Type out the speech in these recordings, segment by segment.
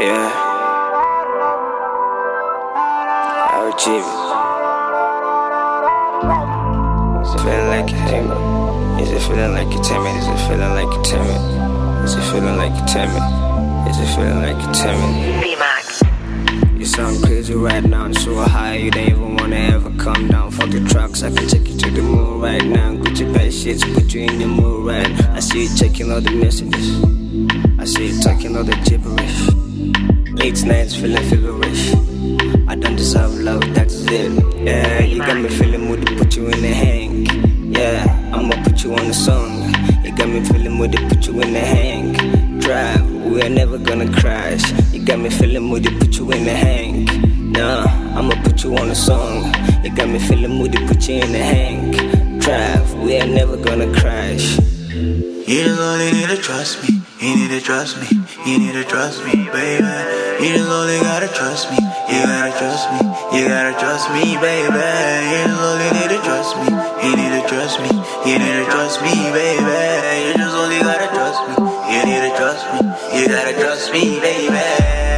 yeah. I'll achieve it. Is it feeling like you're timid? Is it feeling like you're timid? Is it feeling like you're timid? Is it feeling like you're timid? Is it feeling like you're timid? VMAX. You sound crazy right now, I'm so high, you don't even wanna ever the trucks, I can take you to the moon right now. Gucci bad shits, put you in the mood right. I see you checking all the messages, I see you talking all the gibberish. Late nights feeling feverish. I don't deserve love, that's it. Yeah, you got me feeling moody, put you in the hang. Yeah, I'ma put you on the song. You got me feeling moody, put you in the hang. Drive, we're never gonna crash. You got me feeling moody, put you in the hang. Nah, I'ma put you on the song. You got me feeling moody, put you in the hang. Drive, we are never gonna crash. You just only need to trust me. You need to trust me. You need to trust me, baby. You just only gotta trust me. You gotta trust me. You gotta trust me, baby. You just only need to trust me. You need to trust me. You need to trust me, baby. You just only gotta trust me. You need to trust me. You gotta trust me, baby.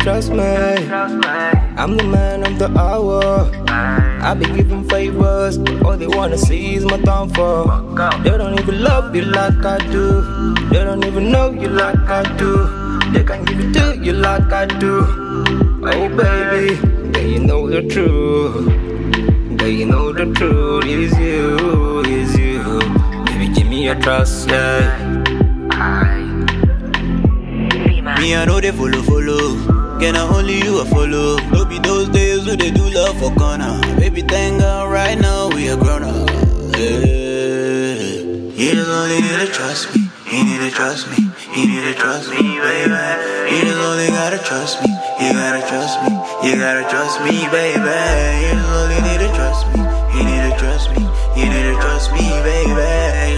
Trust me. I'm the man of the hour. I be giving favors, but all they wanna see is my downfall. They don't even love you like I do. They don't even know you like I do. They can't give it to you like I do. Oh baby, then you know the truth. Then you know the truth is you, is you. Baby, give me your trust, yeah. Me, I know they follow, follow. Can I only you I follow? No be those days when they do love for corner. Baby, thank God right now we are grown up. Yeah. You just only need to trust me. You need to trust me. You need to trust me, baby. You just only gotta trust me. You gotta trust me. You gotta trust me, baby. You just only need to trust me. You need to trust me. You need to trust me, baby.